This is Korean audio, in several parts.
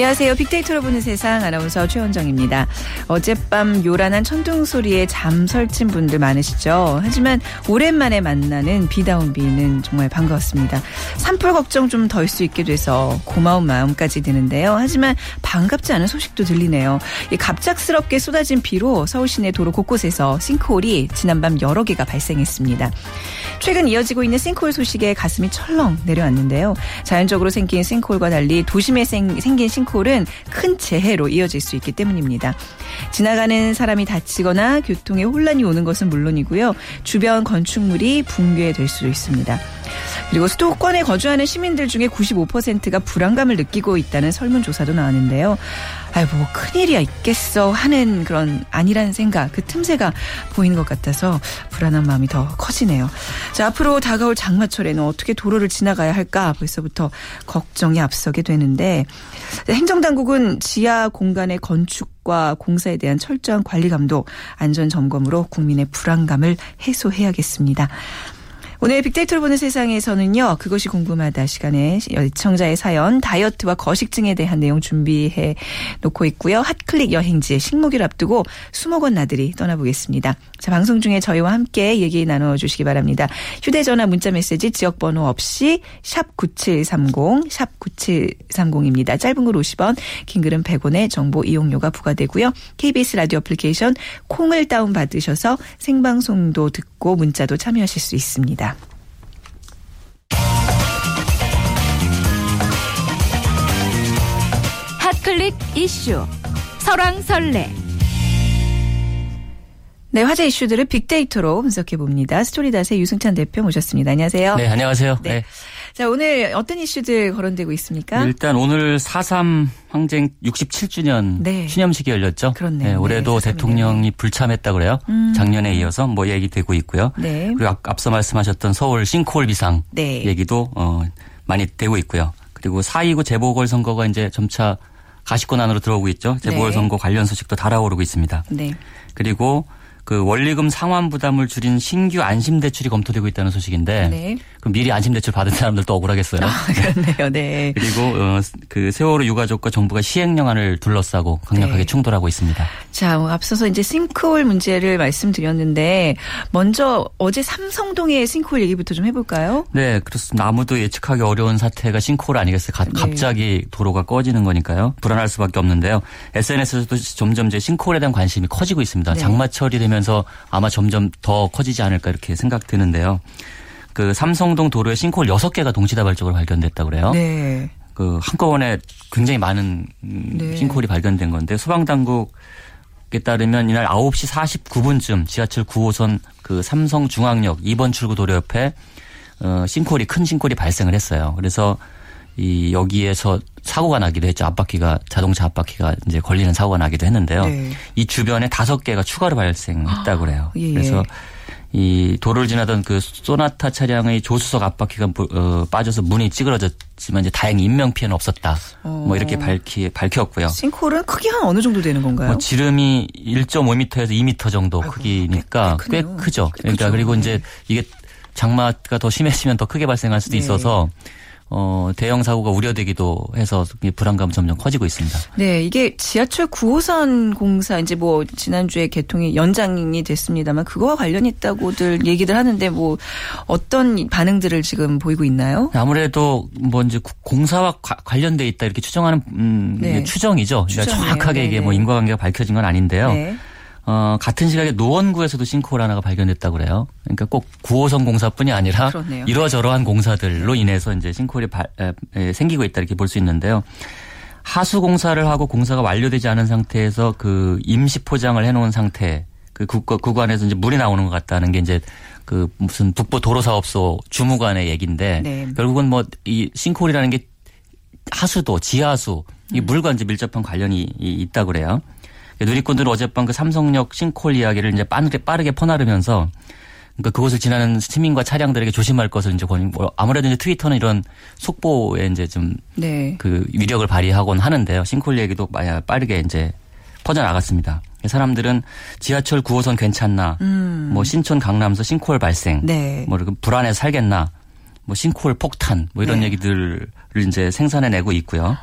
안녕하세요. 빅데이터로 보는 세상 아나운서 최원정입니다. 어젯밤 요란한 천둥 소리에 잠 설친 분들 많으시죠? 하지만 오랜만에 만나는 비다운 비는 정말 반가웠습니다. 산불 걱정 좀 덜 수 있게 돼서 고마운 마음까지 드는데요. 하지만 반갑지 않은 소식도 들리네요. 갑작스럽게 쏟아진 비로 서울 시내 도로 곳곳에서 싱크홀이 지난밤 여러 개가 발생했습니다. 최근 이어지고 있는 싱크홀 소식에 가슴이 철렁 내려왔는데요. 자연적으로 생긴 싱크홀과 달리 도심에 생, 생긴 싱크홀 싱크홀은 큰 재해로 이어질 수 있기 때문입니다. 지나가는 사람이 다치거나 교통에 혼란이 오는 것은 물론이고요. 주변 건축물이 붕괴될 수도 있습니다. 그리고 수도권에 거주하는 시민들 중에 95%가 불안감을 느끼고 있다는 설문조사도 나왔는데요. 아이, 뭐, 큰일이야 있겠어 하는 그런 아니라는 생각, 그 틈새가 보이는 것 같아서 불안한 마음이 더 커지네요. 자, 앞으로 다가올 장마철에는 어떻게 도로를 지나가야 할까 벌써부터 걱정이 앞서게 되는데, 행정당국은 지하 공간의 건축과 공사에 대한 철저한 관리 감독, 안전 점검으로 국민의 불안감을 해소해야겠습니다. 오늘 빅데이터를 보는 세상에서는요. 그것이 궁금하다 시간에 시청자의 사연 다이어트와 거식증에 대한 내용 준비해 놓고 있고요. 핫클릭 여행지 식목일 앞두고 수목원 나들이 떠나보겠습니다. 자 방송 중에 저희와 함께 얘기 나눠주시기 바랍니다. 휴대전화 문자메시지 지역번호 없이 샵 9730, 샵 9730입니다. 짧은 글 50원, 긴 글은 100원의 정보 이용료가 부과되고요. KBS 라디오 애플리케이션 콩을 다운받으셔서 생방송도 듣고 문자도 참여하실 수 있습니다. 클릭 이슈 설왕설래 네, 화제 이슈들을 빅데이터로 분석해 봅니다. 스토리닷의 유승찬 대표 모셨습니다. 안녕하세요. 네, 안녕하세요. 네. 네. 자, 오늘 어떤 이슈들 거론되고 있습니까? 일단 오늘 4.3 항쟁 67주년 네. 추념식이 열렸죠. 그렇네요. 네, 올해도 네, 대통령이 불참했다 그래요. 음. 작년에 이어서 뭐 얘기되고 있고요. 네. 그리고 앞 서 말씀하셨던 서울 싱크홀 비상 네. 얘기도 어, 많이 되고 있고요. 그리고 4.29 재보궐선거가 이제 점차 가시권 안으로 들어오고 있죠. 재보궐선거 네. 관련 소식도 달아오르고 있습니다. 네. 그리고 그 원리금 상환 부담을 줄인 신규 안심 대출이 검토되고 있다는 소식인데 네. 그럼 미리 안심 대출 받은 사람들도 억울하겠어요. 아, 그렇네요. 네. 그리고 어, 그 세월호 유가족과 정부가 시행령안을 둘러싸고 강력하게 네. 충돌하고 있습니다. 자, 뭐 앞서서 이제 싱크홀 문제를 말씀드렸는데 먼저 어제 삼성동의 싱크홀 얘기부터 좀 해볼까요? 네, 그렇습니다. 아무도 예측하기 어려운 사태가 싱크홀 아니겠어요? 가, 네. 갑자기 도로가 꺼지는 거니까요. 불안할 수밖에 없는데요. SNS에서도 점점 이제 싱크홀에 대한 관심이 커지고 있습니다. 네. 장마철이 되면서 아마 점점 더 커지지 않을까 이렇게 생각되는데요. 그 삼성동 도로에 싱크홀 6개가 동시다발적으로 발견됐다 그래요. 네. 그 한꺼번에 굉장히 많은 네. 싱크홀이 발견된 건데 소방 당국에 따르면 이날 9시 49분쯤 지하철 9호선 그 삼성 중앙역 2번 출구 도로 옆에 어 싱크홀이 큰 싱크홀이 발생을 했어요. 그래서 이 여기에서 사고가 나기도 했죠. 앞바퀴가 자동차 앞바퀴가 이제 걸리는 사고가 나기도 했는데요. 네. 이 주변에 다섯 개가 추가로 발생했다 그래요. 예. 그래서 이 도로를 지나던 그 소나타 차량의 조수석 앞바퀴가 어, 빠져서 문이 찌그러졌지만 이제 다행히 인명 피해는 없었다. 어. 뭐 이렇게 밝히 밝혔고요. 싱크홀은 크기 한 어느 정도 되는 건가요? 뭐 지름이 1.5m에서 2m 정도 아이고, 크기니까 꽤, 꽤 크죠. 꽤 그러니까 그리고 네. 이제 이게 장마가 더 심해지면 더 크게 발생할 수도 네. 있어서 어, 대형 사고가 우려되기도 해서 불안감 점점 커지고 있습니다. 네, 이게 지하철 9호선 공사 이제 뭐 지난주에 개통이 연장이 됐습니다만 그거와 관련이 있다고들 얘기들 하는데 뭐 어떤 반응들을 지금 보이고 있나요? 아무래도 뭐 이제 공사와 과, 관련돼 있다 이렇게 추정하는 음, 네. 추정이죠. 그러니까 정확하게 이게 뭐 인과관계가 밝혀진 건 아닌데요. 네. 어, 같은 시각에 노원구에서도 싱크홀 하나가 발견됐다고 그래요. 그러니까 꼭 9호선 공사뿐이 아니라 그렇네요. 이러저러한 공사들로 인해서 이제 싱크홀이 발, 에, 에, 생기고 있다 이렇게 볼 수 있는데요. 하수 공사를 하고 공사가 완료되지 않은 상태에서 그 임시 포장을 해놓은 상태 그 구간에서 이제 물이 나오는 것 같다는 게 이제 그 무슨 북부 도로사업소 주무관의 얘기인데 네. 결국은 뭐 이 싱크홀이라는 게 하수도 지하수 이 음. 물과 이제 밀접한 관련이 있다 그래요. 누리꾼들은 어젯밤 그 삼성역 싱콜 이야기를 이제 빠르게 빠르게 퍼나르면서 그러니까 그곳을 지나는 시민과 차량들에게 조심할 것을 이제 권뭐 아무래도 이제 트위터는 이런 속보에 이제 좀그 네. 그 위력을 발휘하곤 하는데요. 싱콜 얘기도 빠르게 이제 퍼져 나갔습니다. 사람들은 지하철 9호선 괜찮나, 음. 뭐 신촌 강남서 싱콜 발생, 네. 뭐 불안해 살겠나, 뭐 싱콜 폭탄, 뭐 이런 네. 얘기들을 이제 생산해내고 있고요.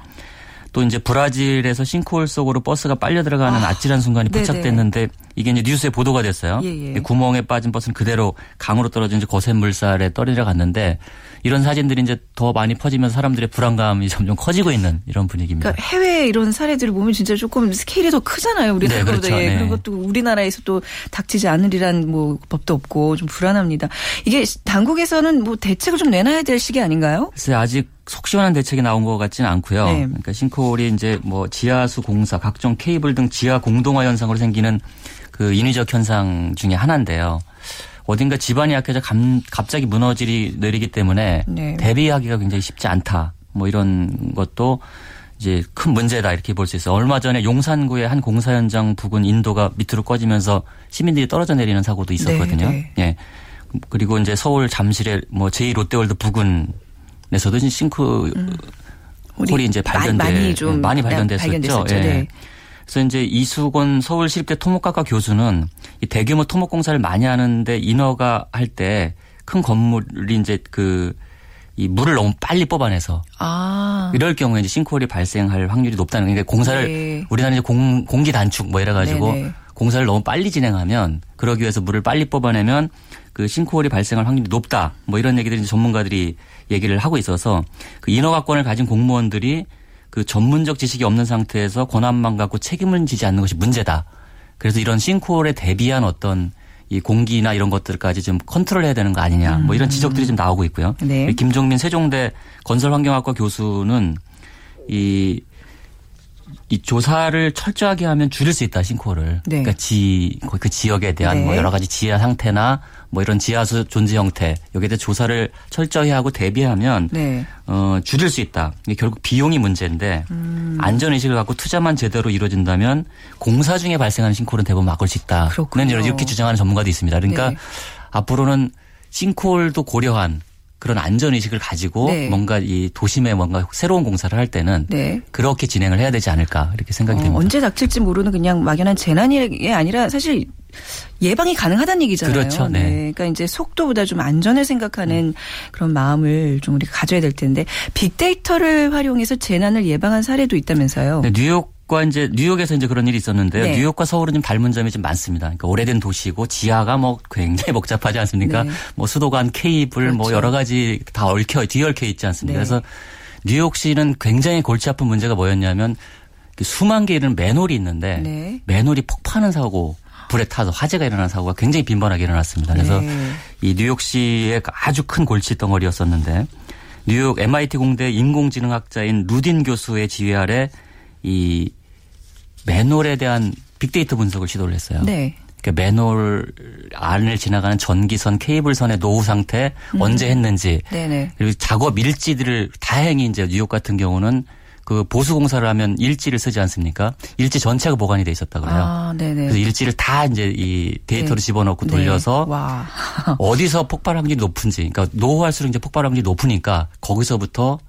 또 이제 브라질에서 싱크홀 속으로 버스가 빨려 들어가는 아, 찔한 순간이 포착됐는데 이게 이제 뉴스에 보도가 됐어요. 예, 예. 구멍에 빠진 버스는 그대로 강으로 떨어진 거센 물살에 떨어져 갔는데 이런 사진들이 이제 더 많이 퍼지면서 사람들의 불안감이 점점 커지고 있는 이런 분위기입니다. 그러니까 해외 이런 사례들을 보면 진짜 조금 스케일이 더 크잖아요. 우리나라보다. 네, 그렇죠. 예. 네. 그리고 또 우리나라에서 또 닥치지 않으리란 뭐 법도 없고 좀 불안합니다. 이게 당국에서는 뭐 대책을 좀 내놔야 될 시기 아닌가요? 글쎄 아직 속 시원한 대책이 나온 것 같지는 않고요. 네. 그러니까 싱크홀이 이제 뭐 지하수 공사, 각종 케이블 등 지하 공동화 현상으로 생기는 그 인위적 현상 중에 하나인데요. 어딘가 집안이 약해져 감, 갑자기 무너지리 내리기 때문에 네. 대비하기가 굉장히 쉽지 않다. 뭐 이런 것도 이제 큰 문제다 이렇게 볼 수 있어요. 얼마 전에 용산구의 한 공사 현장 부근 인도가 밑으로 꺼지면서 시민들이 떨어져 내리는 사고도 있었거든요. 네, 네. 예. 그리고 이제 서울 잠실의 뭐 제2 롯데월드 부근에서도 싱크 음. 홀이 이제 발견돼 많이, 좀 많이 발견됐었죠. 발견됐었죠. 예. 네. 그래서 이제 이수곤 서울시립대 토목학과 교수는 이 대규모 토목 공사를 많이 하는데 인허가 할 때 큰 건물이 이제 그 이 물을 너무 빨리 뽑아내서 아. 이럴 경우에 이제 싱크홀이 발생할 확률이 높다는 게 그러니까 공사를 네. 우리나라 이제 공, 공기 단축 뭐 이래 가지고 공사를 너무 빨리 진행하면 그러기 위해서 물을 빨리 뽑아내면 그 싱크홀이 발생할 확률이 높다. 뭐 이런 얘기들이 전문가들이 얘기를 하고 있어서 그 인허가권을 가진 공무원들이 그 전문적 지식이 없는 상태에서 권한만 갖고 책임을 지지 않는 것이 문제다. 그래서 이런 싱크홀에 대비한 어떤 이 공기나 이런 것들까지 좀 컨트롤해야 되는 거 아니냐. 뭐 이런 지적들이 좀 나오고 있고요. 네. 김종민 세종대 건설환경학과 교수는 이, 이 조사를 철저하게 하면 줄일 수 있다 싱크홀을. 네. 그러니까 지 그 지역에 대한 네. 뭐 여러 가지 지하 상태나 뭐 이런 지하수 존재 형태 여기에 대해 조사를 철저히 하고 대비하면 네. 어, 줄일 수 있다. 이게 결국 비용이 문제인데 음. 안전 의식을 갖고 투자만 제대로 이루어진다면 공사 중에 발생하는 싱크홀은 대부분 막을 수 있다. 그렇군요. 이렇게 주장하는 전문가도 있습니다. 그러니까 네. 앞으로는 싱크홀도 고려한 그런 안전 의식을 가지고 네. 뭔가 이 도심에 뭔가 새로운 공사를 할 때는 네. 그렇게 진행을 해야 되지 않을까 이렇게 생각이 어, 됩니다. 언제 닥칠지 모르는 그냥 막연한 재난이 아니라 사실 예방이 가능하다는 얘기잖아요. 그렇죠. 네. 네. 그러니까 이제 속도보다 좀 안전을 생각하는 음. 그런 마음을 좀 우리가 가져야 될 텐데 빅데이터를 활용해서 재난을 예방한 사례도 있다면서요. 네, 뉴욕 과 이제 뉴욕에서 이제 그런 일이 있었는데요. 네. 뉴욕과 서울은 좀 닮은 점이 좀 많습니다. 그러니까 오래된 도시고 지하가 뭐 굉장히 복잡하지 않습니까? 네. 뭐 수도관 케이블 뭐 그렇죠. 뭐 여러 가지 다 얽혀 뒤얽혀 있지 않습니까? 네. 그래서 뉴욕시는 굉장히 골치 아픈 문제가 뭐였냐면 그 수만 개의 맨홀이 있는데 네. 맨홀이 폭파하는 사고 불에 타서 화재가 일어난 사고가 굉장히 빈번하게 일어났습니다. 그래서 네. 이 뉴욕시의 아주 큰 골치 덩어리였었는데 뉴욕 MIT 공대 인공지능학자인 루딘 교수의 지휘 아래 이 맨홀에 대한 빅데이터 분석을 시도를 했어요. 네. 그러니까 맨홀 안을 지나가는 전기선 케이블선의 노후 상태 음. 언제 했는지 네네. 그리고 작업 일지들을 다행히 이제 뉴욕 같은 경우는 그 보수 공사를 하면 일지를 쓰지 않습니까? 일지 전체가 보관이 돼 있었다 그래요. 아, 그래서 일지를 다 이제 이 데이터로 네. 집어넣고 네. 돌려서 네. 어디서 폭발 확률이 높은지, 그러니까 노후할수록 이제 폭발 확률이 높으니까 거기서부터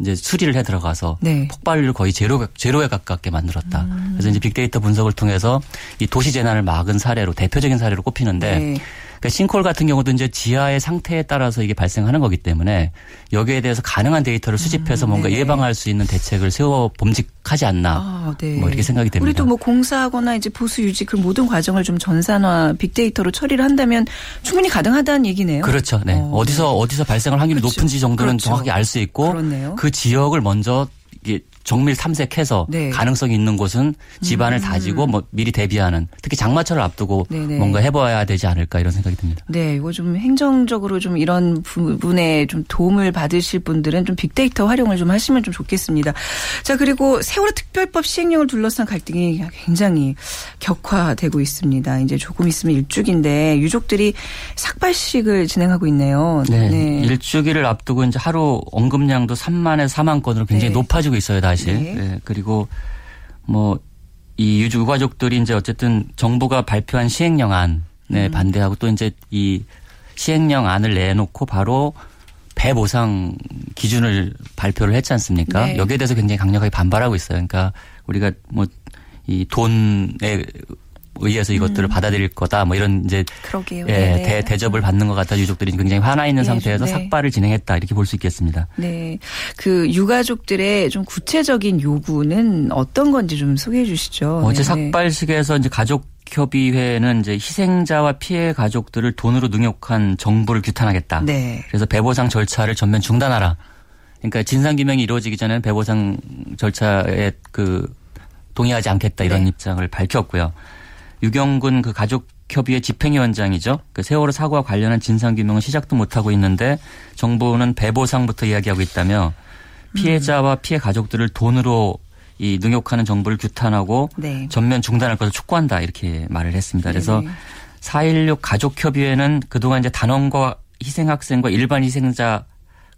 이제 수리를 해 들어가서 네. 폭발률 거의 제로 제로에 가깝게 만들었다. 음. 그래서 이제 빅데이터 분석을 통해서 이 도시 재난을 막은 사례로 대표적인 사례로 꼽히는데 네. 그러니까 싱크홀 같은 경우도 이제 지하의 상태에 따라서 이게 발생하는 거기 때문에 여기에 대해서 가능한 데이터를 수집해서 음, 뭔가 네. 예방할 수 있는 대책을 세워 봄직하지 않나 아, 네. 뭐 이렇게 생각이 됩니다. 우리도 뭐 공사하거나 이제 보수 유지 그 모든 과정을 좀 전산화 빅데이터로 처리를 한다면 충분히 가능하다는 얘기네요. 그렇죠. 네. 어, 네. 디서 어디서 발생할 확률이 그렇죠. 높은지 정도는 그렇죠. 정확히 알 수 있고 그렇네요. 그 지역을 먼저 이게 정밀 탐색해서 네. 가능성이 있는 곳은 집안을 음. 다지고 뭐 미리 대비하는 특히 장마철을 앞두고 네네. 뭔가 해봐야 되지 않을까 이런 생각이 듭니다. 네, 이거 좀 행정적으로 좀 이런 부분에 좀 도움을 받으실 분들은 좀 빅데이터 활용을 좀 하시면 좀 좋겠습니다. 자 그리고 세월호 특별법 시행령을 둘러싼 갈등이 굉장히 격화되고 있습니다. 이제 조금 있으면 일주기인데 유족들이 삭발식을 진행하고 있네요. 네, 네. 일주기를 앞두고 이제 하루 언급량도 3만에서 4만 건으로 굉장히 네. 높아지고 있어요. 다시. 사실. 네. 네. 그리고 뭐 이 유주 가족들이 이제 어쨌든 정부가 발표한 시행령안에 음. 반대하고 또 이제 이 시행령안을 내놓고 바로 배 보상 기준을 발표를 했지 않습니까? 네. 여기에 대해서 굉장히 강력하게 반발하고 있어요. 그러니까 우리가 뭐 이 돈에 의해서 이것들을 음. 받아들일 거다. 뭐 이런 이제 그러게요. 예, 네, 네. 대, 대접을 받는 것 같아 유족들이 굉장히 화나 있는 네, 상태에서 네. 삭발을 진행했다 이렇게 볼 수 있겠습니다. 네, 그 유가족들의 좀 구체적인 요구는 어떤 건지 좀 소개해 주시죠. 어제 네. 삭발식에서 이제 가족 협의회는 이제 희생자와 피해 가족들을 돈으로 능욕한 정부를 규탄하겠다. 네. 그래서 배보상 절차를 전면 중단하라. 그러니까 진상 규명이 이루어지기 전에는 배보상 절차에 그 동의하지 않겠다 이런 네. 입장을 밝혔고요. 유경군 그 가족협의회 집행위원장이죠. 그 세월호 사고와 관련한 진상 규명은 시작도 못 하고 있는데 정부는 배보상부터 이야기하고 있다며 피해자와 피해 가족들을 돈으로 이 능욕하는 정부를 규탄하고 네. 전면 중단할 것을 촉구한다 이렇게 말을 했습니다. 그래서 네. 4.16 가족협의회는 그동안 이제 단원과 희생학생과 일반 희생자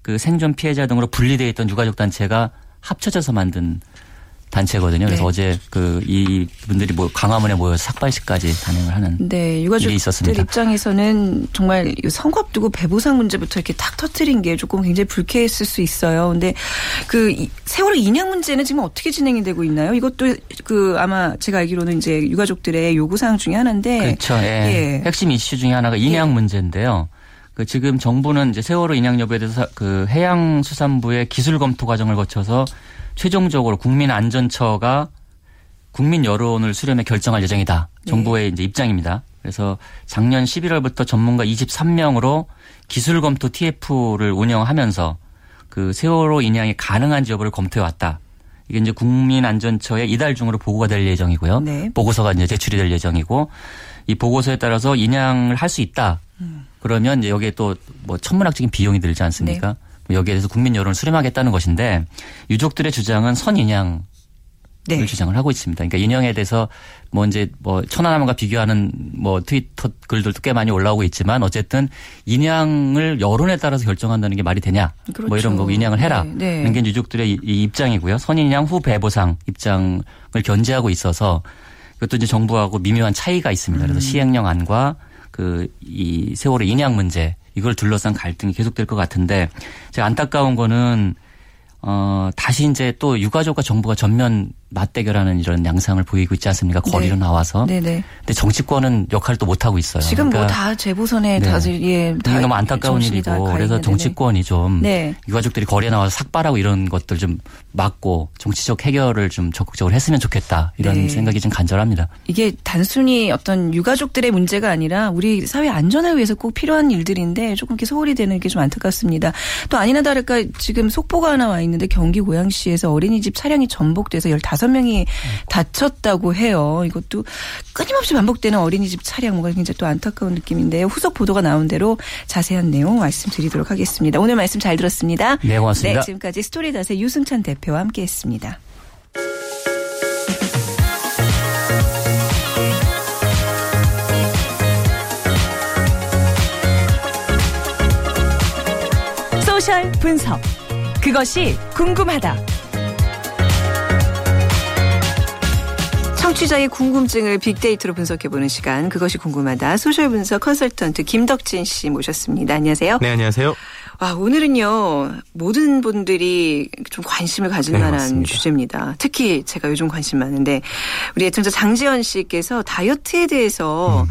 그 생존 피해자 등으로 분리되어 있던 유가족 단체가 합쳐져서 만든 단체거든요. 그래서 네. 어제 그 이 분들이 뭐 강화문에 모여서 삭발식까지 단행을 하는 네, 유가족들 있었습니다. 입장에서는 정말 선거 앞두고 배보상 문제부터 이렇게 탁 터트린 게 조금 굉장히 불쾌했을 수 있어요. 근데 그 세월호 인양 문제는 지금 어떻게 진행이 되고 있나요? 이것도 그 아마 제가 알기로는 이제 유가족들의 요구 사항 중에 하나인데 그렇죠. 예. 예. 핵심 이슈 중에 하나가 인양 예. 문제인데요. 그 지금 정부는 이제 세월호 인양 여부에 대해서 그 해양수산부의 기술 검토 과정을 거쳐서 최종적으로 국민안전처가 국민 여론을 수렴해 결정할 예정이다. 네. 정부의 이제 입장입니다. 그래서 작년 11월부터 전문가 23명으로 기술 검토 TF를 운영하면서 그 세월호 인양이 가능한지 여부를 검토해 왔다. 이게 이제 국민안전처에 이달 중으로 보고가 될 예정이고요. 네. 보고서가 이제 제출이 될 예정이고 이 보고서에 따라서 인양을 할 수 있다. 음. 그러면 이제 여기에 또 뭐 천문학적인 비용이 들지 않습니까? 네. 여기에 대해서 국민 여론을 수렴하겠다는 것인데 유족들의 주장은 선인양 네. 주장을 하고 있습니다. 그러니까 인형에 대해서 뭐 이제 뭐 천안함과 비교하는 뭐 트위터 글들도 꽤 많이 올라오고 있지만 어쨌든 인양을 여론에 따라서 결정한다는 게 말이 되냐 그렇죠. 뭐 이런 거고 인양을 해라 네. 네. 이게 유족들의 이 입장이고요. 선인양 후 배보상 입장을 견제하고 있어서 그것도 이제 정부하고 미묘한 차이가 있습니다. 그래서 음. 시행령 안과 그 이 세월의 인양 문제 이걸 둘러싼 갈등이 계속될 것 같은데 제가 안타까운 거는 어, 다시 이제 또 유가족과 정부가 전면 맞대결하는 이런 양상을 보이고 있지 않습니까? 거리로 네. 나와서. 네네. 근데 정치권은 역할을 또 못하고 있어요. 지금 뭐 그러니까 뭐다 재보선에 네. 다들, 예. 다 너무 안타까운 일이고. 그래서 정치권이 좀 네. 유가족들이 거리에 나와서 삭발하고 이런 것들 좀 막고 정치적 해결을 좀 적극적으로 했으면 좋겠다. 이런 네. 생각이 좀 간절합니다. 이게 단순히 어떤 유가족들의 문제가 아니라 우리 사회 안전을 위해서 꼭 필요한 일들인데 조금 이렇게 소홀히 되는 게 좀 안타깝습니다. 또 아니나 다를까 지금 속보가 하나 와 있는 있는데 경기 고양시에서 어린이집 차량이 전복돼서 15 명이 다쳤다고 해요. 이것도 끊임없이 반복되는 어린이집 차량 뭔가 굉장히 또 안타까운 느낌인데요. 후속 보도가 나온 대로 자세한 내용 말씀드리도록 하겠습니다. 오늘 말씀 잘 들었습니다. 네, 고맙습니다. 네, 지금까지 스토리닷의 유승찬 대표와 함께했습니다. social 분석. 그것이 궁금하다. 청취자의 궁금증을 빅데이터로 분석해보는 시간 그것이 궁금하다. social 분석 컨설턴트 김덕진 씨 모셨습니다. 안녕하세요. 네, 안녕하세요. 와, 오늘은요, 모든 분들이 좀 관심을 가질 네, 만한 맞습니다. 주제입니다. 특히 제가 요즘 관심 많은데, 우리 애청자 장지연 씨께서 다이어트에 대해서,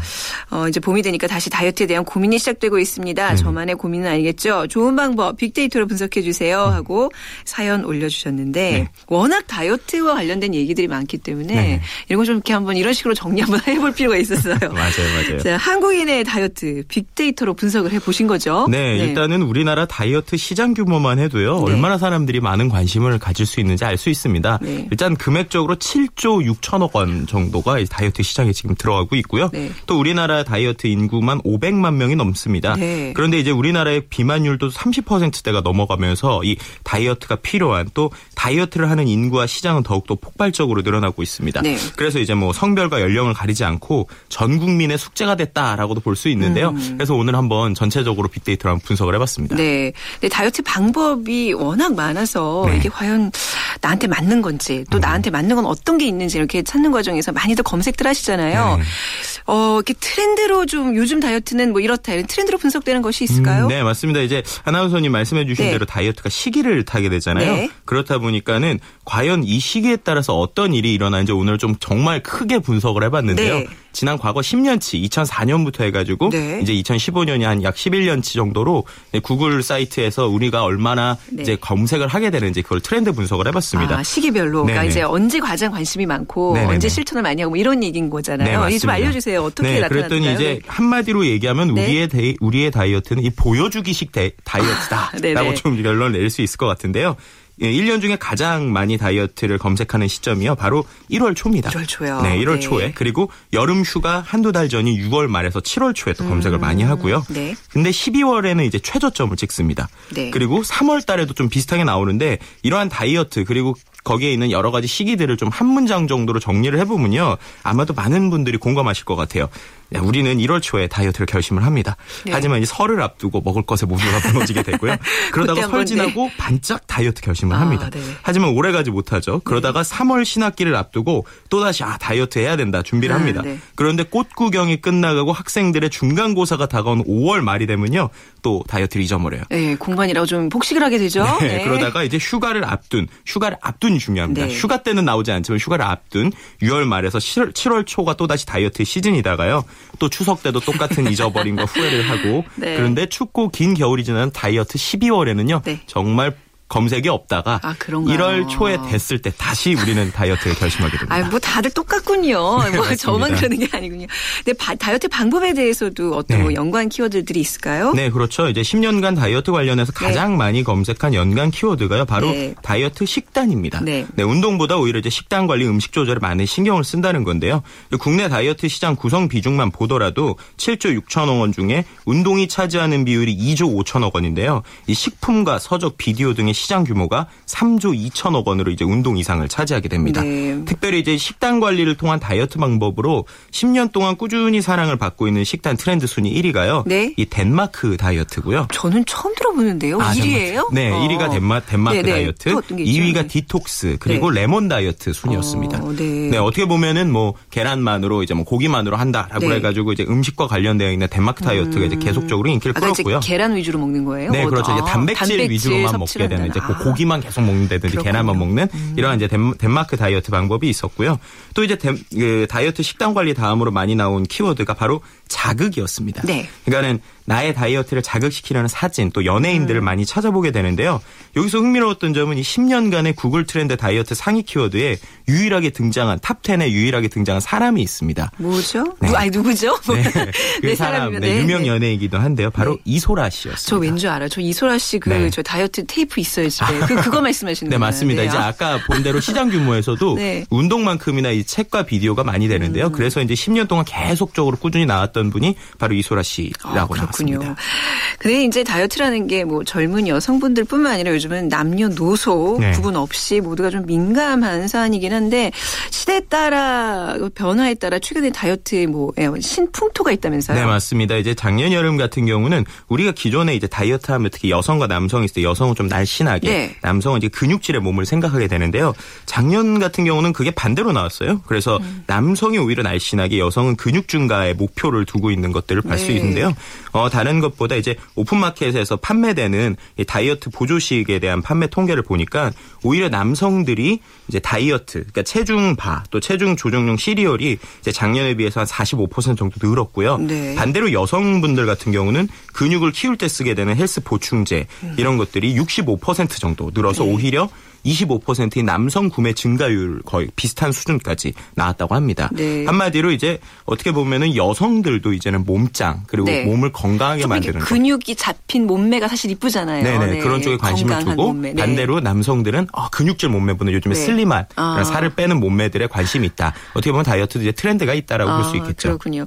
음. 어, 이제 봄이 되니까 다시 다이어트에 대한 고민이 시작되고 있습니다. 음. 저만의 고민은 아니겠죠? 좋은 방법, 빅데이터로 분석해 주세요. 음. 하고 사연 올려주셨는데, 네. 워낙 다이어트와 관련된 얘기들이 많기 때문에, 네. 이런 거 좀 이렇게 한번 이런 식으로 정리 한번 해볼 필요가 있었어요. 맞아요, 맞아요. 자, 한국인의 다이어트, 빅데이터로 분석을 해 보신 거죠? 네, 네. 일단은 우리나라 우리나라 다이어트 시장 규모만 해도요. 네. 얼마나 사람들이 많은 관심을 가질 수 있는지 알 수 있습니다. 네. 일단 금액적으로 7조 6천억 원 정도가 다이어트 시장에 지금 들어가고 있고요. 네. 또 우리나라 다이어트 인구만 500만 명이 넘습니다. 네. 그런데 이제 우리나라의 비만율도 30%대가 넘어가면서 이 다이어트가 필요한 또 다이어트를 하는 인구와 시장은 더욱더 폭발적으로 늘어나고 있습니다. 네. 그래서 이제 뭐 성별과 연령을 가리지 않고 전 국민의 숙제가 됐다라고도 볼 수 있는데요. 음. 그래서 오늘 한번 전체적으로 빅데이터로 한번 분석을 해봤습니다. 네. 네. 근데 다이어트 방법이 워낙 많아서 네. 이게 과연 나한테 맞는 건지 또 음. 나한테 맞는 건 어떤 게 있는지 이렇게 찾는 과정에서 많이들 검색들 하시잖아요. 네. 어, 이렇게 트렌드로 좀 요즘 다이어트는 뭐 이렇다 이런 트렌드로 분석되는 것이 있을까요? 음, 네, 맞습니다. 이제 아나운서님 말씀해 주신 네. 대로 다이어트가 시기를 타게 되잖아요. 네. 그렇다 보니까는 과연 이 시기에 따라서 어떤 일이 일어나는지 오늘 좀 정말 크게 분석을 해봤는데요. 네. 지난 과거 10년치 2004년부터 해가지고 네. 이제 2015년이 한 약 11년치 정도로 구글 사이트에서 우리가 얼마나 네. 이제 검색을 하게 되는지 그걸 트렌드 분석을 해봤습니다. 아, 시기별로. 그러니까 이제 언제 가장 관심이 많고 네네네. 언제 실천을 많이 하고 뭐 이런 얘기인 거잖아요. 네, 좀 알려주세요. 어떻게 네, 나타나나요? 그랬더니 이제 네. 한마디로 얘기하면 네. 우리의 데이, 우리의 다이어트는 이 보여주기식 데, 다이어트다라고 아, 좀 결론 낼수 있을 것 같은데요. 1년 예, 중에 가장 많이 다이어트를 검색하는 시점이요. 바로 1월 초입니다. 1월 초요. 네, 1월 네. 초에. 그리고 여름 휴가 한두 달 전이 6월 말에서 7월 초에 또 검색을 음. 많이 하고요. 네. 근데 12월에는 이제 최저점을 찍습니다. 네. 그리고 3월 달에도 좀 비슷하게 나오는데 이러한 다이어트 그리고 거기에 있는 여러 가지 시기들을 좀 한 문장 정도로 정리를 해보면요. 아마도 많은 분들이 공감하실 것 같아요. 우리는 1월 초에 다이어트를 결심을 합니다. 네. 하지만 이 설을 앞두고 먹을 것에 모두가 무너지게 되고요. 그러다가 설 지나고 네. 반짝 다이어트 결심을 아, 합니다. 네. 하지만 오래 가지 못하죠. 그러다가 3월 신학기를 앞두고 또다시 아 다이어트 해야 된다 준비를 아, 합니다. 네. 그런데 꽃 구경이 끝나가고 학생들의 중간고사가 다가온 5월 말이 되면요. 또 다이어트를 잊어버려요. 네, 공부하느라고 좀 복식을 하게 되죠. 네, 네. 그러다가 이제 휴가를 앞둔 휴가를 앞둔 중요합니다. 네. 휴가 때는 나오지 않지만 휴가를 앞둔 6월 말에서 7월, 7월 초가 또다시 다이어트 시즌이다가요. 또 추석 때도 똑같은 잊어버림과 후회를 하고 네. 그런데 춥고 긴 겨울이 지난 다이어트 12월에는요. 네. 정말 검색이 없다가 아, 1월 초에 됐을 때 다시 우리는 다이어트를 결심하게 됩니다. 아, 뭐 다들 똑같군요. 네, 뭐 저만 그러는 게 아니군요. 근데 바, 다이어트 방법에 대해서도 어떤 네. 뭐 연관 키워드들이 있을까요? 네, 그렇죠. 이제 10년간 다이어트 관련해서 네. 가장 네. 많이 검색한 연관 키워드가요. 바로 네. 다이어트 식단입니다. 네. 네. 운동보다 오히려 이제 식단 관리, 음식 조절에 많은 신경을 쓴다는 건데요. 국내 다이어트 시장 구성 비중만 보더라도 7조 6천억 원 중에 운동이 차지하는 비율이 2조 5천억 원인데요. 이 식품과 서적, 비디오 등의 시장 규모가 3조 2천억 원으로 이제 운동 이상을 차지하게 됩니다. 네. 특별히 이제 식단 관리를 통한 다이어트 방법으로 10년 동안 꾸준히 사랑을 받고 있는 식단 트렌드 순위 1위가요. 네. 이 덴마크 다이어트고요. 저는 처음 들어보는데요. 아, 1위예요? 네, 어. 1위가 덴마, 덴마크 네네. 다이어트, 2위가 디톡스, 그리고 네. 레몬 다이어트 순이었습니다. 어, 네. 네. 어떻게 보면은 뭐 계란만으로 이제 뭐 고기만으로 한다라고 네. 해가지고 이제 음식과 관련되어 있는 덴마크 다이어트가 음. 이제 계속적으로 인기를 아, 끌었고요. 계란 위주로 먹는 거예요? 네, 그렇죠. 아, 이제 단백질, 단백질 위주로만 먹게 되는 이제 아. 고기만 계속 먹는다든지 그렇군요. 계란만 먹는 음. 이러한 이제 덴마크 다이어트 방법이 있었고요. 또 이제 덴, 그 다이어트 식단 관리 다음으로 많이 나온 키워드가 바로 자극이었습니다. 네. 그러니까는 나의 다이어트를 자극시키려는 사진 또 연예인들을 음. 많이 찾아보게 되는데요. 여기서 흥미로웠던 점은 이 10년간의 구글 트렌드 다이어트 상위 키워드에 유일하게 등장한 top 10에 유일하게 등장한 사람이 있습니다. 뭐죠? 네. 아니 누구죠? 네. 그 네, 사람 네, 유명 네. 연예인이기도 한데요. 바로 네. 이소라 씨였습니다. 저 왠지 알아요. 저 이소라 씨 그저 네. 다이어트 테이프 있어요 집에. 그 그거 말씀하시는 거예요? 네 맞습니다. 이제 아까 본 대로 시장 규모에서도 운동만큼이나 이 책과 비디오가 많이 되는데요. 음. 그래서 이제 10년 동안 계속적으로 꾸준히 나왔던 분이 바로 이소라 씨라고 아, 나왔습니다. 근데 이제 다이어트라는 게 뭐 젊은 여성분들뿐만 아니라 요즘은 남녀노소 네. 구분 없이 모두가 좀 민감한 사안이긴 한데 시대에 따라 변화에 따라 최근에 다이어트에 뭐 예, 신풍토가 있다면서요? 네 맞습니다. 이제 작년 여름 같은 경우는 우리가 기존에 이제 다이어트하면 특히 여성과 남성이 있을 때 여성은 좀 날씬하게 네. 남성은 이제 근육질의 몸을 생각하게 되는데요. 작년 같은 경우는 그게 반대로 나왔어요. 그래서 음. 남성이 오히려 날씬하게 여성은 근육 증가에 목표를 두고 있는 것들을 볼수 네. 있는데요. 어, 다른 것보다 이제 오픈마켓에서 판매되는 다이어트 보조식에 대한 판매 통계를 보니까 오히려 남성들이 이제 다이어트, 그러니까 체중 바, 또 체중 조정용 시리얼이 이제 작년에 비해서 한 45% 정도 늘었고요. 네. 반대로 여성분들 같은 경우는 근육을 키울 때 쓰게 되는 헬스 보충제 이런 것들이 65% 정도 늘어서 네. 오히려 25%인 남성 구매 증가율 거의 비슷한 수준까지 나왔다고 합니다. 네. 한마디로 이제 어떻게 보면은 여성들도 이제는 몸짱 그리고 네. 몸을 건강하게 만드는 근육이 잡힌 몸매가 사실 이쁘잖아요. 네네 네. 그런 쪽에 관심을 두고 몸매. 네. 반대로 남성들은 어, 근육질 몸매보다 요즘에 네. 슬림한 아. 살을 빼는 몸매들에 관심이 있다. 어떻게 보면 다이어트도 이제 트렌드가 있다라고 아, 볼수 있겠죠. 그렇군요.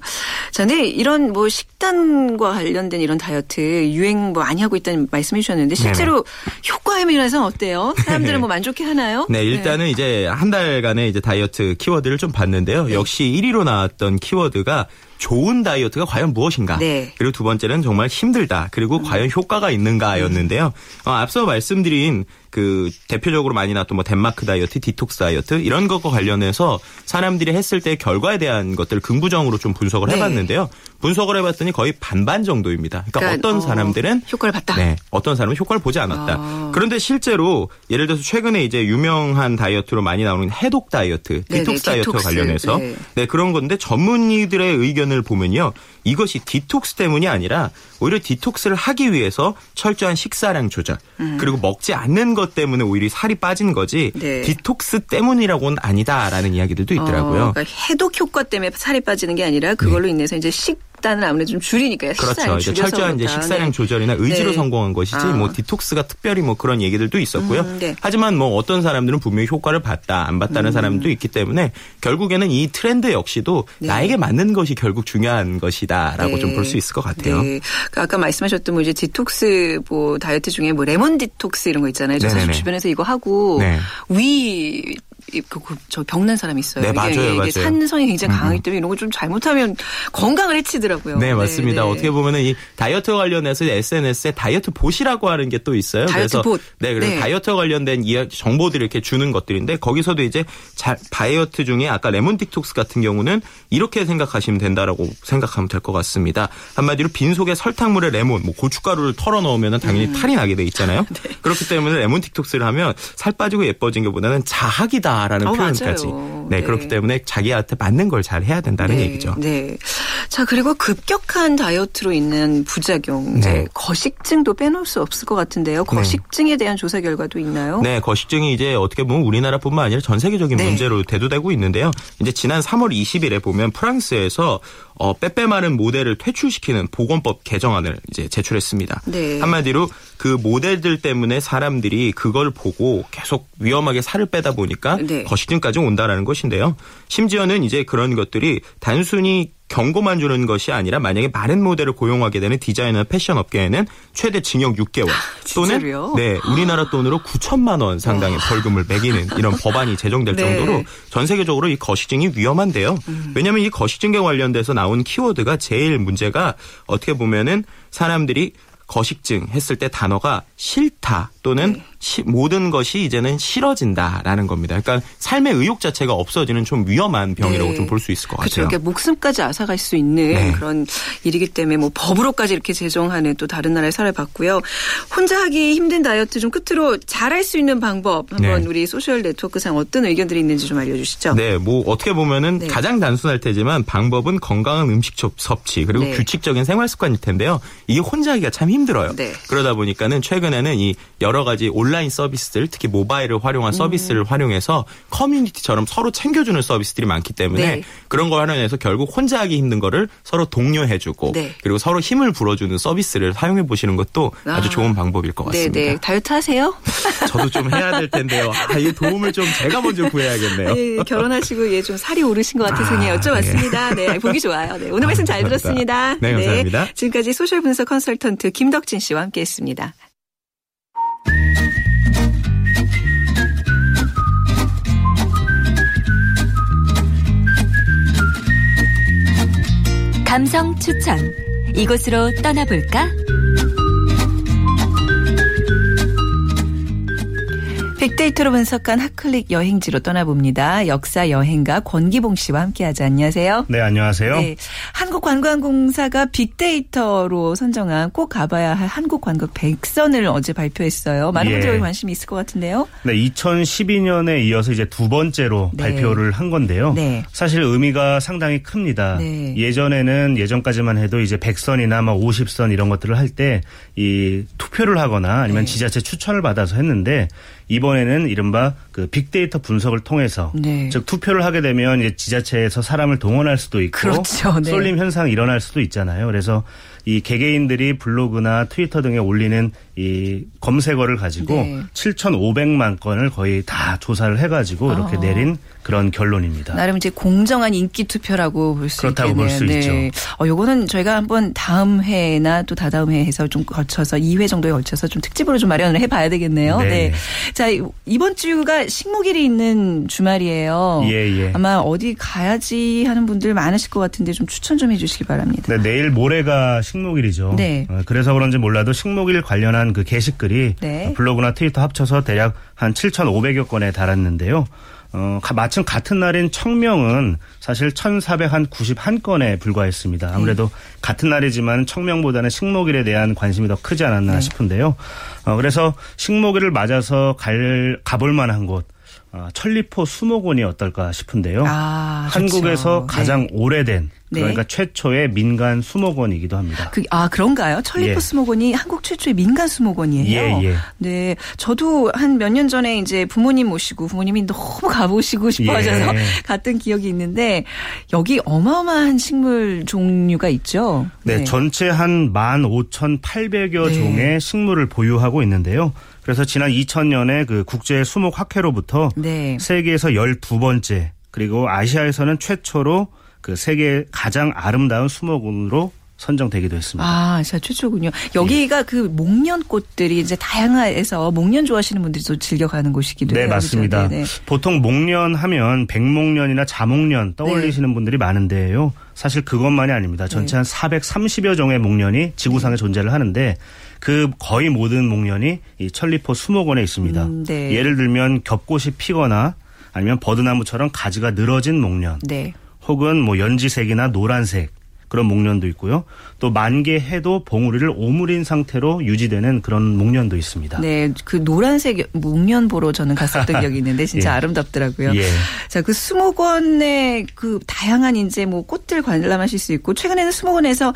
자, 네 이런 뭐 식단과 관련된 이런 다이어트 유행 뭐 많이 하고 있다는 말씀해 주셨는데 실제로 효과에 면에서는 어때요? 사람들은 뭐 만족해 하나요? 네, 일단은 네. 이제 한 달간의 이제 다이어트 키워드를 좀 봤는데요. 네. 역시 1위로 나왔던 키워드가 좋은 다이어트가 과연 무엇인가? 네. 그리고 두 번째는 정말 힘들다. 그리고 음. 과연 효과가 있는가였는데요. 어, 앞서 말씀드린 그 대표적으로 많이 나왔던 뭐 덴마크 다이어트, 디톡스 다이어트 이런 것과 관련해서 사람들이 했을 때 결과에 대한 것들을 긍부정으로 좀 분석을 네. 해봤는데요. 분석을 해봤더니 거의 반반 정도입니다. 그러니까, 그러니까 어떤 어, 사람들은 효과를 봤다. 네, 어떤 사람은 효과를 보지 않았다. 아. 그런데 실제로 예를 들어서 최근에 이제 유명한 다이어트로 많이 나오는 해독 다이어트, 네네, 디톡스 다이어트 관련해서 네. 네 그런 건데 전문의들의 의견을 보면요. 이것이 디톡스 때문이 아니라 오히려 디톡스를 하기 위해서 철저한 식사량 조절 음. 그리고 먹지 않는 것 때문에 오히려 살이 빠진 거지 네. 디톡스 때문이라고는 아니다라는 이야기들도 있더라고요. 어, 그러니까 해독 효과 때문에 살이 빠지는 게 아니라 그걸로 네. 인해서 이제 식 식단을 아무래도 좀 줄이니까요. 그렇죠. 이제 철저한 이제 식사량 네. 조절이나 의지로 네. 성공한 것이지 아. 뭐 디톡스가 특별히 뭐 그런 얘기들도 있었고요. 음, 네. 하지만 뭐 어떤 사람들은 분명히 효과를 봤다 안 봤다는 음. 사람도 있기 때문에 결국에는 이 트렌드 역시도 네. 나에게 맞는 것이 결국 중요한 것이다라고 좀 볼 수 있을 것 같아요. 네. 그러니까 아까 말씀하셨던 뭐 이제 디톡스 뭐 다이어트 중에 뭐 레몬 디톡스 이런 거 있잖아요. 저 사실 주변에서 이거 하고 네. 위 저 병난 사람이 있어요. 네, 이게, 맞아요, 이게 맞아요. 산성이 굉장히 강하기 때문에 이런 거 좀 잘못하면 건강을 해치더라고요. 네, 맞습니다. 네, 네. 어떻게 보면은 이 다이어트 관련해서 SNS에 다이어트 봇이라고 하는 게 또 있어요. 다이어트 그래서 봇. 네, 그래서 네. 다이어트 관련된 정보들을 이렇게 주는 것들인데 거기서도 이제 자, 다이어트 중에 아까 레몬 디톡스 같은 경우는 이렇게 생각하시면 된다라고 생각하면 될 것 같습니다. 한마디로 빈 속에 설탕물에 레몬, 뭐 고춧가루를 털어 넣으면 당연히 음. 탈이 나게 돼 있잖아요. 네. 그렇기 때문에 레몬 틱톡스를 하면 살 빠지고 예뻐진 것보다는 자학이다. 라는 어, 표현까지. 네, 네, 그렇기 때문에 자기한테 맞는 걸 잘 해야 된다는 네, 얘기죠. 네. 자, 그리고 급격한 다이어트로 있는 부작용. 네. 거식증도 빼놓을 수 없을 것 같은데요. 네. 거식증에 대한 조사 결과도 있나요? 네, 거식증이 이제 어떻게 보면 우리나라뿐만 아니라 전 세계적인 네. 문제로 대두되고 있는데요. 이제 지난 3월 20일에 보면 프랑스에서 어, 빼빼 마른 모델을 퇴출시키는 보건법 개정안을 이제 제출했습니다. 네. 한마디로 그 모델들 때문에 사람들이 그걸 보고 계속 위험하게 살을 빼다 보니까 네. 거식증까지 온다라는 것인데요. 심지어는 이제 그런 것들이 단순히 경고만 주는 것이 아니라 만약에 마른 모델을 고용하게 되는 디자이너 패션 업계에는 최대 징역 6개월 아, 또는 네 우리나라 돈으로 9천만 원 상당의 와. 벌금을 매기는 이런 법안이 제정될 네. 정도로 전 세계적으로 이 거식증이 위험한데요. 음. 왜냐하면 이 거식증에 관련돼서 나온 키워드가 제일 문제가 어떻게 보면은 사람들이 거식증 했을 때 단어가 싫다 또는 네. 시, 모든 것이 이제는 싫어진다라는 겁니다. 그러니까 삶의 의욕 자체가 없어지는 좀 위험한 병이라고 네. 좀볼 수 있을 것 그렇죠. 같아요. 그러니까 목숨까지 앗아갈 수 있는 네. 그런 일이기 때문에 뭐 법으로까지 이렇게 제정하는 또 다른 나라의 사례 봤고요. 혼자 하기 힘든 다이어트 좀 끝으로 잘할 수 있는 방법 한번 네. 우리 소셜 네트워크상 어떤 의견들이 있는지 좀 알려주시죠. 네, 뭐 어떻게 보면은 네. 가장 단순할 테지만 방법은 건강한 음식 섭취 그리고 네. 규칙적인 생활 습관일 텐데요. 이게 혼자 하기가 참 힘들어요. 네. 그러다 보니까는 최근에는 이 여러 가지 온라인 서비스들 특히 모바일을 활용한 음. 서비스를 활용해서 커뮤니티처럼 서로 챙겨주는 서비스들이 많기 때문에 네. 그런 걸 활용해서 결국 혼자 하기 힘든 거를 서로 독려해주고 네. 그리고 서로 힘을 불어주는 서비스를 사용해 보시는 것도 아. 주 좋은 방법일 것 네, 같습니다. 네네. 다이어트 하세요? 저도 좀 해야 될 텐데요. 아, 이 도움을 좀 제가 먼저 구해야겠네요. 네, 결혼하시고 예, 좀 살이 오르신 것 같아서 아, 여쭤봤습니다. 네. 네. 보기 좋아요. 네, 오늘 말씀 잘 감사합니다. 들었습니다. 네, 감사합니다. 네, 지금까지 소셜 분석 컨설턴트 김덕진 씨와 함께했습니다. 감성 추천. 이곳으로 떠나볼까? 빅데이터로 분석한 핫클릭 여행지로 떠나봅니다. 역사 여행가 권기봉 씨와 함께하죠. 안녕하세요. 네, 안녕하세요. 네, 한국관광공사가 빅데이터로 선정한 꼭 가봐야 할 한국관광 백선을 어제 발표했어요. 많은 예. 분들이 관심이 있을 것 같은데요. 네, 2012년에 이어서 이제 두 번째로 네. 발표를 한 건데요. 네. 사실 의미가 상당히 큽니다. 네. 예전에는 예전까지만 해도 이제 백선이나 뭐 50선 이런 것들을 할 때 이 투표를 하거나 아니면 네. 지자체 추천을 받아서 했는데 이번에는 이른바 그 빅데이터 분석을 통해서 네. 즉 투표를 하게 되면 이제 지자체에서 사람을 동원할 수도 있고 그렇죠. 네. 쏠림 현상이 일어날 수도 있잖아요. 그래서 이 개개인들이 블로그나 트위터 등에 올리는 이 검색어를 가지고 네. 7,500만 건을 거의 다 조사를 해가지고 이렇게 아. 내린 그런 결론입니다. 나름 이제 공정한 인기 투표라고 볼수 있겠네요. 그렇다고 볼수 네. 있죠. 어, 요거는 저희가 한번 다음 해나 또 다다음 해에서 좀 걸쳐서 2회 정도에 걸쳐서 좀 특집으로 좀 마련을 해봐야 되겠네요. 네. 네. 자 이번 주가 식목일이 있는 주말이에요. 예, 예. 아마 어디 가야지 하는 분들 많으실 것 같은데 좀 추천 좀 해주시기 바랍니다. 네, 내일 모레가 식 목일이죠. 네. 어, 그래서 그런지 몰라도 식목일 관련한 그 게시글이 네. 블로그나 트위터 합쳐서 대략 한 7,500여 건에 달았는데요. 어, 마침 같은 날인 청명은 사실 1,491건에 불과했습니다. 아무래도 네. 같은 날이지만 청명보다는 식목일에 대한 관심이 더 크지 않았나 네. 싶은데요. 어, 그래서 식목일을 맞아서 갈, 가볼 만한 곳, 어, 천리포 수목원이 어떨까 싶은데요. 아, 한국에서 좋죠. 가장 네. 오래된 네. 그러니까 최초의 민간 수목원이기도 합니다. 그, 아 그런가요? 천리포 예. 수목원이 한국 최초의 민간 수목원이에요. 예, 예. 네, 저도 한 몇 년 전에 이제 부모님 모시고 부모님이 너무 가보시고 싶어하셔서 예. 갔던 기억이 있는데 여기 어마어마한 식물 종류가 있죠. 네, 네. 전체 한 15,800여 네. 종의 식물을 보유하고 있는데요. 그래서 지난 2000년에 그 국제 수목 학회로부터 네. 세계에서 12번째 그리고 아시아에서는 최초로 그 세계 가장 아름다운 수목원으로 선정되기도 했습니다. 아, 진짜 최초군요. 여기가 예. 그 목련 꽃들이 이제 다양해서 목련 좋아하시는 분들이 또 즐겨가는 곳이기도 네, 해요. 네, 맞습니다. 네, 네. 보통 목련 하면 백목련이나 자목련 떠올리시는 네. 분들이 많은데요. 사실 그것만이 아닙니다. 전체 네. 한 430여 종의 목련이 지구상에 존재를 하는데 그 거의 모든 목련이 이 천리포 수목원에 있습니다. 음, 예를 들면 겹꽃이 피거나 아니면 버드나무처럼 가지가 늘어진 목련. 혹은 뭐 연지색이나 노란색 그런 목련도 있고요. 또 만개 해도 봉우리를 오므린 상태로 유지되는 그런 목련도 있습니다. 네, 그 노란색 목련 보러 저는 갔었던 기억이 있는데 진짜 예. 아름답더라고요. 예. 자, 그 수목원의 그 다양한 이제 뭐 꽃들 관람하실 수 있고 최근에는 수목원에서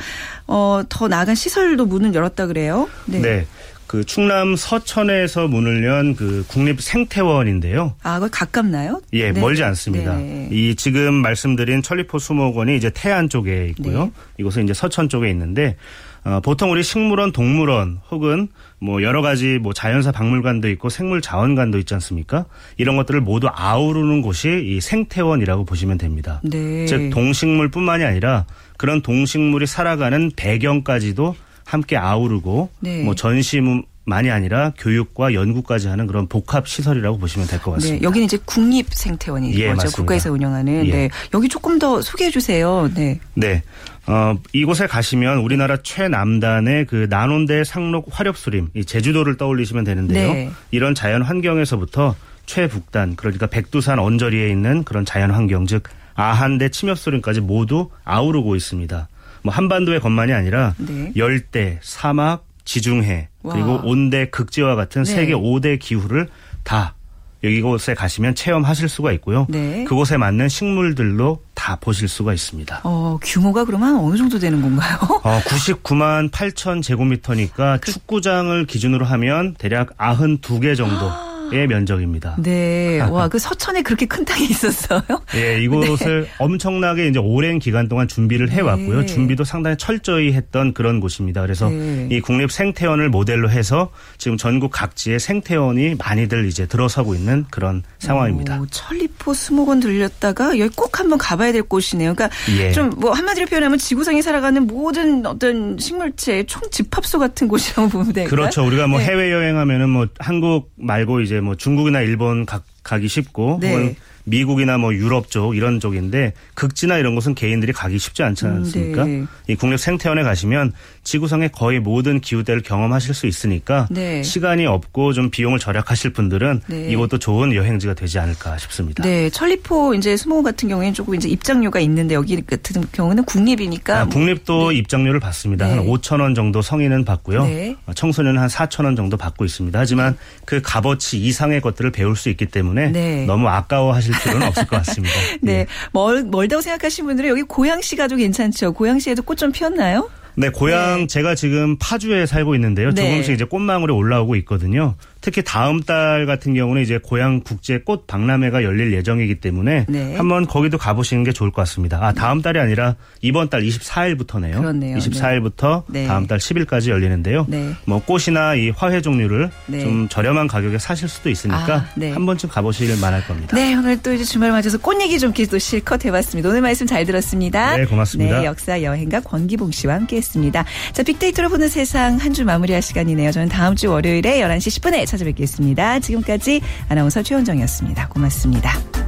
어 더 나아간 시설도 문을 열었다 그래요. 네. 네. 그 충남 서천에서 문을 연 그 국립 생태원인데요. 아, 그 가깝나요? 예, 네. 멀지 않습니다. 네. 이 지금 말씀드린 천리포 수목원이 이제 태안 쪽에 있고요. 네. 이곳은 이제 서천 쪽에 있는데 어, 보통 우리 식물원, 동물원 혹은 뭐 여러 가지 뭐 자연사 박물관도 있고 생물 자원관도 있지 않습니까? 이런 것들을 모두 아우르는 곳이 이 생태원이라고 보시면 됩니다. 네. 즉 동식물뿐만이 아니라 그런 동식물이 살아가는 배경까지도 함께 아우르고 네. 뭐 전시만이 아니라 교육과 연구까지 하는 그런 복합 시설이라고 보시면 될것 네, 같습니다. 네, 여기는 이제 국립생태원이죠. 예, 국가에서 운영하는. 예. 네. 여기 조금 더 소개해 주세요. 네. 네. 어, 이곳에 가시면 우리나라 최남단의 그 난원대 상록 화렵수림, 이 제주도를 떠올리시면 되는데요. 네. 이런 자연 환경에서부터 최북단, 그러니까 백두산 언저리에 있는 그런 자연 환경, 즉 아한대 침엽수림까지 모두 아우르고 있습니다. 뭐 한반도의 것만이 아니라 네. 열대, 사막, 지중해 그리고 와. 온대, 극지와 같은 네. 세계 5대 기후를 다 여기곳에 가시면 체험하실 수가 있고요. 네. 그곳에 맞는 식물들로 다 보실 수가 있습니다. 어, 규모가 그러면 어느 정도 되는 건가요? 어, 99만 8천 제곱미터니까 그... 축구장을 기준으로 하면 대략 92개 정도. 의 면적입니다. 네. 와, 그 서천에 그렇게 큰 땅이 있었어요? 예, 이곳을 네. 엄청나게 이제 오랜 기간 동안 준비를 해왔고요. 네. 준비도 상당히 철저히 했던 그런 곳입니다. 그래서 네. 이 국립 생태원을 모델로 해서 지금 전국 각지에 생태원이 많이들 이제 들어서고 있는 그런 상황입니다. 오, 천리포 수목원 들렸다가 여기 꼭 한번 가봐야 될 곳이네요. 그러니까 예. 좀뭐 한마디로 표현하면 지구상에 살아가는 모든 어떤 식물체의 총 집합소 같은 곳이라고 보면 될까요? 그렇죠. 우리가 뭐 네. 해외 여행하면은 뭐 한국 말고 이제 뭐 중국이나 일본 가, 가기 쉽고 네. 혹은 미국이나 뭐 유럽 쪽 이런 쪽인데 극지나 이런 곳은 개인들이 가기 쉽지 않지 음, 않습니까? 네. 이 국립 생태원에 가시면 지구상의 거의 모든 기후대를 경험하실 수 있으니까 네. 시간이 없고 좀 비용을 절약하실 분들은 네. 이것도 좋은 여행지가 되지 않을까 싶습니다. 네, 천리포 이제 수목원 같은 경우에는 조금 이제 입장료가 있는데 여기 같은 경우는 국립이니까 아, 국립도 네. 입장료를 받습니다. 한 5천 원 정도 성인은 받고요. 네. 청소년은 한 4천 원 정도 받고 있습니다. 하지만 그 값어치 이상의 것들을 배울 수 있기 때문에 너무 아까워하실 필요는 없을 것 같습니다. 네. 예. 멀, 멀다고 생각하시는 분들은 여기 고양시 가도 괜찮죠. 고양시에도 꽃 좀 피었나요? 네, 고향 네. 제가 지금 파주에 살고 있는데요. 네. 조금씩 이제 꽃망울이 올라오고 있거든요. 특히 다음 달 같은 경우는 이제 고향 국제 꽃 박람회가 열릴 예정이기 때문에 네. 한번 거기도 가보시는 게 좋을 것 같습니다. 아 다음 달이 아니라 이번 달 24일부터네요. 그렇네요. 24일부터 네. 다음 달 10일까지 열리는데요. 네. 뭐 꽃이나 이 화훼 종류를 네. 좀 저렴한 가격에 사실 수도 있으니까 아, 네. 한 번쯤 가보시길 만할 겁니다. 네 오늘 또 이제 주말 맞아서 꽃 얘기 좀 계속 실컷 해봤습니다. 오늘 말씀 잘 들었습니다. 네 고맙습니다. 네 역사 여행가 권기봉 씨와 함께했습니다. 자 빅데이터로 보는 세상 한 주 마무리할 시간이네요. 저는 다음 주 월요일에 11시 10분에 찾아뵙겠습니다. 지금까지 아나운서 최원정이었습니다. 고맙습니다.